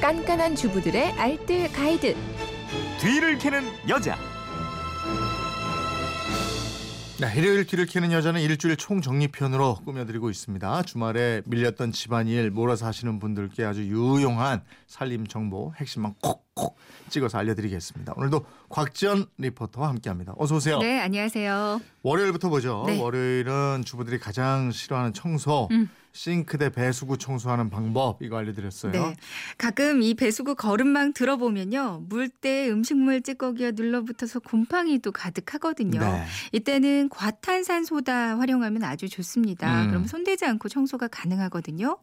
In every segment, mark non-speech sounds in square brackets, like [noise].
깐깐한 주부들의 알뜰 가이드. 뒤를 캐는 여자. 네, 일요일 뒤를 캐는 여자는 일주일 총정리편으로 꾸며드리고 있습니다. 주말에 밀렸던 집안일 몰아서 하시는 분들께 아주 유용한 살림 정보 핵심만 콕콕 찍어서 알려드리겠습니다. 오늘도 곽지연 리포터와 함께합니다. 어서 오세요. 네, 안녕하세요. 월요일부터 보죠. 네. 월요일은 주부들이 가장 싫어하는 청소, 음. 싱크대 배수구 청소하는 방법 이거 알려드렸어요. 네. 가끔 이 배수구 거름망 들어보면요. 물때 음식물 찌꺼기가 눌러붙어서 곰팡이도 가득하거든요. 네. 이때는 과탄산 소다 활용하면 아주 좋습니다. 음. 그럼 손대지 않고 청소가 가능하거든요.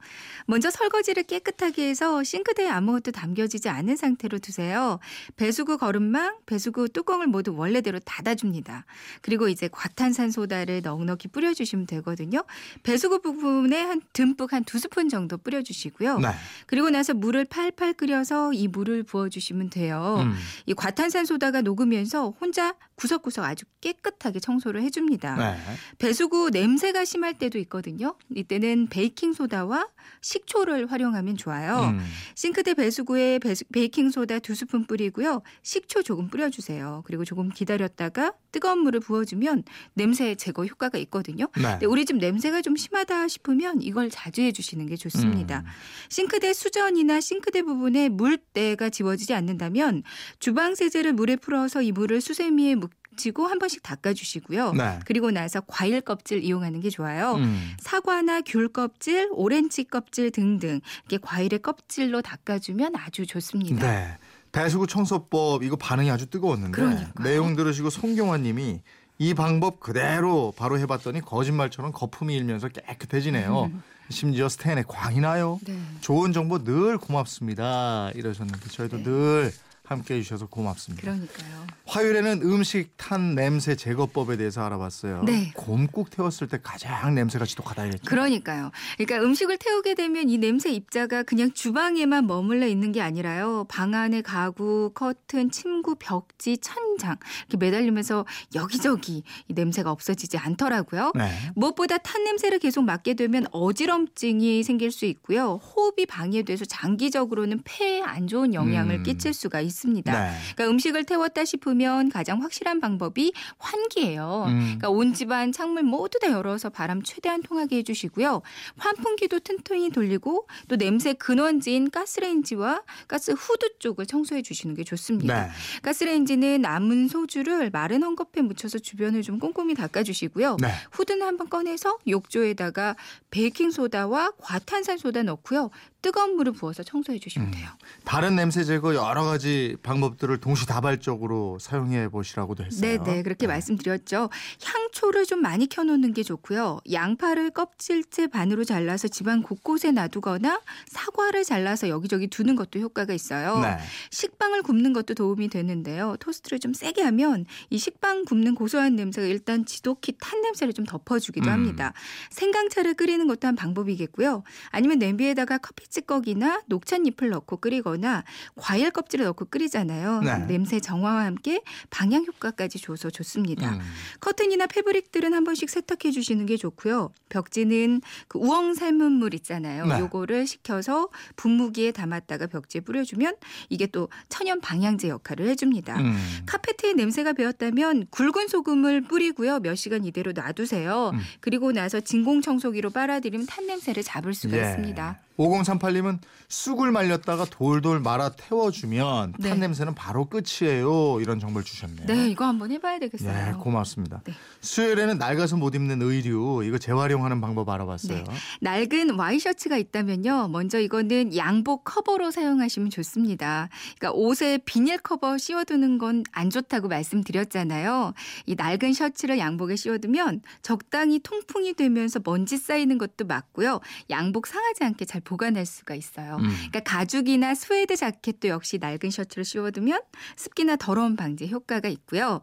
먼저 설거지를 깨끗하게 해서 싱크대에 아무것도 담겨지지 않은 상태로 두세요. 배수구 거름망, 배수구 뚜껑을 모두 원래대로 닫아줍니다. 그리고 이제 과탄산 소다를 넉넉히 뿌려주시면 되거든요. 배수구 부분에 한 듬뿍 한 두 스푼 정도 뿌려주시고요. 네. 그리고 나서 물을 팔팔 끓여서 이 물을 부어주시면 돼요. 음. 이 과탄산 소다가 녹으면서 혼자 구석구석 아주 깨끗하게 청소를 해줍니다. 네. 배수구 냄새가 심할 때도 있거든요. 이때는 베이킹 소다와 식초를 활용하면 좋아요. 음. 싱크대 배수구에 배수- 베이킹 소다 두 스푼 뿌리고요. 식초 조금 뿌려주세요. 그리고 조금 기다렸다가 뜨거운 물을 부어주면 냄새 제거 효과가 있거든요. 네. 근데 우리 집 냄새가 좀 심하다 싶으면 이걸 자주 해주시는 게 좋습니다. 음. 싱크대 수전이나 싱크대 부분에 물때가 지워지지 않는다면 주방 세제를 물에 풀어서 이 물을 수세미에 묻히고 한 번씩 닦아주시고요. 네. 그리고 나서 과일 껍질 이용하는 게 좋아요. 음. 사과나 귤 껍질, 오렌지 껍질 등등 이렇게 과일의 껍질로 닦아주면 아주 좋습니다. 네. 배수구 청소법 이거 반응이 아주 뜨거웠는데 그러니까요. 내용 들으시고 송경환님이 이 방법 그대로 바로 해봤더니 거짓말처럼 거품이 일면서 깨끗해지네요. 심지어 스텐에 광이 나요. 네. 좋은 정보 늘 고맙습니다. 이러셨는데 저희도 네. 늘 함께 해 주셔서 고맙습니다. 그러니까요. 화요일에는 음식 탄 냄새 제거법에 대해서 알아봤어요. 네. 곰국 태웠을 때 가장 냄새가 지독하다 이랬죠. 그러니까요. 그러니까 음식을 태우게 되면 이 냄새 입자가 그냥 주방에만 머물러 있는 게 아니라요. 방 안의 가구, 커튼, 침구, 벽지, 천장 이렇게 매달리면서 여기저기 이 냄새가 없어지지 않더라고요. 네. 무엇보다 탄 냄새를 계속 맡게 되면 어지럼증이 생길 수 있고요. 호흡이 방해돼서 장기적으로는 폐에 안 좋은 영향을 음. 끼칠 수가 있습니다. 네. 그러니까 음식을 태웠다 싶으면 가장 확실한 방법이 환기예요. 음. 그러니까 온 집안 창문 모두 다 열어서 바람 최대한 통하게 해주시고요. 환풍기도 튼튼히 돌리고 또 냄새 근원지인 가스레인지와 가스 후드 쪽을 청소해 주시는 게 좋습니다. 네. 가스레인지는 남은 소주를 마른 헝겊에 묻혀서 주변을 좀 꼼꼼히 닦아주시고요. 네. 후드는 한번 꺼내서 욕조에다가 베이킹 소다와 과탄산 소다 넣고요. 뜨거운 물을 부어서 청소해 주시면 음. 돼요. 다른 냄새 제거 여러 가지 방법들을 동시다발적으로 사용해 보시라고도 했어요. 네, 네, 그렇게 말씀드렸죠. 향 초를 좀 많이 켜놓는 게 좋고요. 양파를 껍질째 반으로 잘라서 집안 곳곳에 놔두거나 사과를 잘라서 여기저기 두는 것도 효과가 있어요. 네. 식빵을 굽는 것도 도움이 되는데요. 토스트를 좀 세게 하면 이 식빵 굽는 고소한 냄새가 일단 지독히 탄 냄새를 좀 덮어주기도 음. 합니다. 생강차를 끓이는 것도 한 방법이겠고요. 아니면 냄비에다가 커피 찌꺼기나 녹찻잎을 넣고 끓이거나 과일 껍질을 넣고 끓이잖아요. 네. 냄새 정화와 함께 방향 효과까지 줘서 좋습니다. 음. 커튼이나 패브릭들은 한 번씩 세탁해 주시는 게 좋고요. 벽지는 그 우엉 삶은 물 있잖아요. 네. 요거를 식혀서 분무기에 담았다가 벽지에 뿌려주면 이게 또 천연 방향제 역할을 해줍니다. 음. 카페트에 냄새가 배었다면 굵은 소금을 뿌리고요. 몇 시간 이대로 놔두세요. 음. 그리고 나서 진공 청소기로 빨아들이면 탄 냄새를 잡을 수가 예. 있습니다. 5038님은 쑥을 말렸다가 돌돌 말아 태워주면 탄 네. 냄새는 바로 끝이에요. 이런 정보를 주셨네요. 네, 이거 한번 해봐야 되겠어요. 예, 고맙습니다. 네. 수요일에는 낡아서 못 입는 의류 이거 재활용하는 방법 알아봤어요. 네. 낡은 와이셔츠가 있다면요. 먼저 이거는 양복 커버로 사용하시면 좋습니다. 그러니까 옷에 비닐 커버 씌워두는 건 안 좋다고 말씀드렸잖아요. 이 낡은 셔츠를 양복에 씌워두면 적당히 통풍이 되면서 먼지 쌓이는 것도 막고요. 양복 상하지 않게 잘 보관할 수가 있어요. 음. 그러니까 가죽이나 스웨이드 자켓도 역시 낡은 셔츠를 씌워두면 습기나 더러운 방지 효과가 있고요.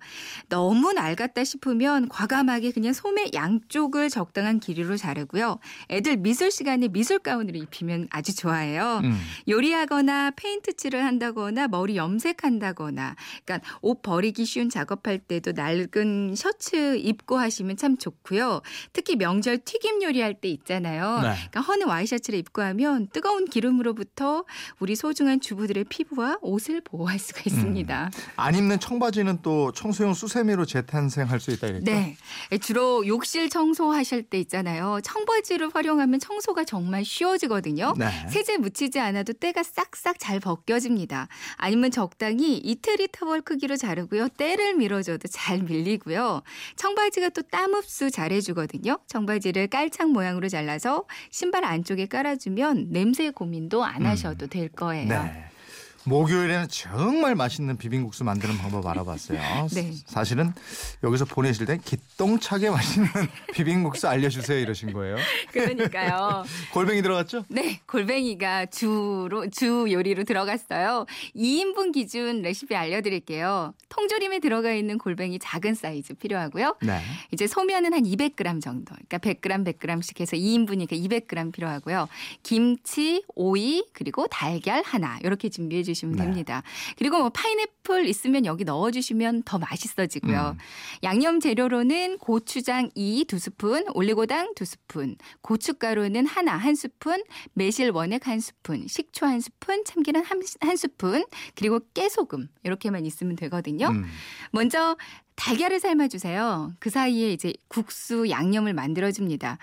너무 낡았다 싶으면 과감하게 그냥 소매 양쪽을 적당한 길이로 자르고요. 애들 미술 시간에 미술 가운으로 입히면 아주 좋아해요. 음. 요리하거나 페인트 칠을 한다거나 머리 염색한다거나 그러니까 옷 버리기 쉬운 작업할 때도 낡은 셔츠 입고 하시면 참 좋고요. 특히 명절 튀김 요리할 때 있잖아요. 네. 그러니까 허는 와이셔츠를 입고 하면 나면 뜨거운 기름으로부터 우리 소중한 주부들의 피부와 옷을 보호할 수가 있습니다. 안 입는 청바지는 또 청소용 수세미로 재탄생할 수 있다 이랬죠. 네. 주로 욕실 청소하실 때 있잖아요. 청바지를 활용하면 청소가 정말 쉬워지거든요. 네. 세제 묻히지 않아도 때가 싹싹 잘 벗겨집니다. 아니면 적당히 이태리 타월 크기로 자르고요. 때를 밀어줘도 잘 밀리고요. 청바지가 또 땀 흡수 잘 해주거든요. 청바지를 깔창 모양으로 잘라서 신발 안쪽에 깔아주면 냄새 고민도 안 하셔도 될 거예요. 네. 목요일에는 정말 맛있는 비빔국수 만드는 방법 알아봤어요. [laughs] 네. 사실은 여기서 보내실 땐 기똥차게 맛있는 [laughs] 비빔국수 알려주세요 이러신 거예요. 그러니까요. [laughs] 골뱅이 들어갔죠? 네, 골뱅이가 주로 주 요리로 들어갔어요. 2인분 기준 레시피 알려드릴게요. 통조림에 들어가 있는 골뱅이 작은 사이즈 필요하고요. 네. 이제 소면은 한 200g 정도. 그러니까 100g, 100g씩 해서 2인분이니까 200g 필요하고요. 김치, 오이, 그리고 달걀 하나 이렇게 준비해 주시면 네. 됩니다. 그리고 뭐 파인애플 있으면 여기 넣어 주시면 더 맛있어지고요. 음. 양념 재료로는 고추장 2, 2스푼, 올리고당 2스푼, 고춧가루는 하나, 한 스푼, 매실 원액 한 스푼, 식초 한 스푼, 참기름 한, 한 스푼, 그리고 깨소금 이렇게만 있으면 되거든요. 음. 먼저 달걀을 삶아주세요. 그 사이에 이제 국수 양념을 만들어줍니다.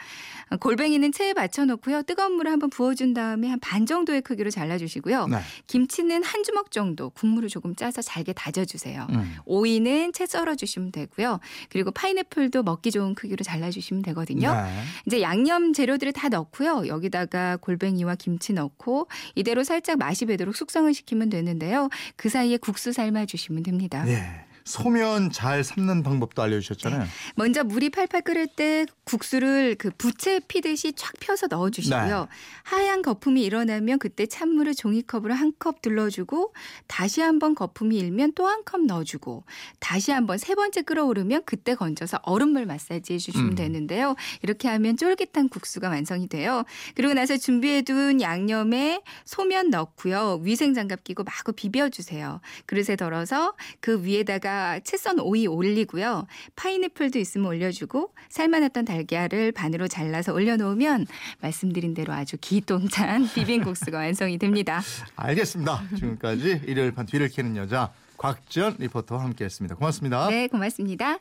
골뱅이는 체에 받쳐놓고요. 뜨거운 물을 한번 부어준 다음에 한 반 정도의 크기로 잘라주시고요. 네. 김치는 한 주먹 정도 국물을 조금 짜서 잘게 다져주세요. 음. 오이는 채 썰어주시면 되고요. 그리고 파인애플도 먹기 좋은 크기로 잘라주시면 되거든요. 네. 이제 양념 재료들을 다 넣고요. 여기다가 골뱅이와 김치 넣고 이대로 살짝 맛이 배도록 숙성을 시키면 되는데요. 그 사이에 국수 삶아주시면 됩니다. 예. 소면 잘 삶는 방법도 알려주셨잖아요. 먼저 물이 팔팔 끓을 때 국수를 그 부채 피듯이 쫙 펴서 넣어주시고요. 하얀 거품이 일어나면 그때 찬물을 종이컵으로 한 컵 둘러주고 다시 한번 거품이 일면 또 한 컵 넣어주고 다시 한번 세 번째 끓어오르면 그때 건져서 얼음물 마사지 해주시면 음. 되는데요. 이렇게 하면 쫄깃한 국수가 완성이 돼요. 그리고 나서 준비해둔 양념에 소면 넣고요. 위생장갑 끼고 마구 비벼주세요. 그릇에 덜어서 그 위에 다가 채 썬 오이 올리고요. 파인애플도 있으면 올려주고 삶아놨던 달걀을 반으로 잘라서 올려놓으면 말씀드린 대로 아주 기똥찬 [laughs] 비빔국수가 완성이 됩니다. 알겠습니다. 지금까지 일요일 판 뒤를 캐는 여자 곽지연 리포터와 함께했습니다. 고맙습니다. 네, 고맙습니다.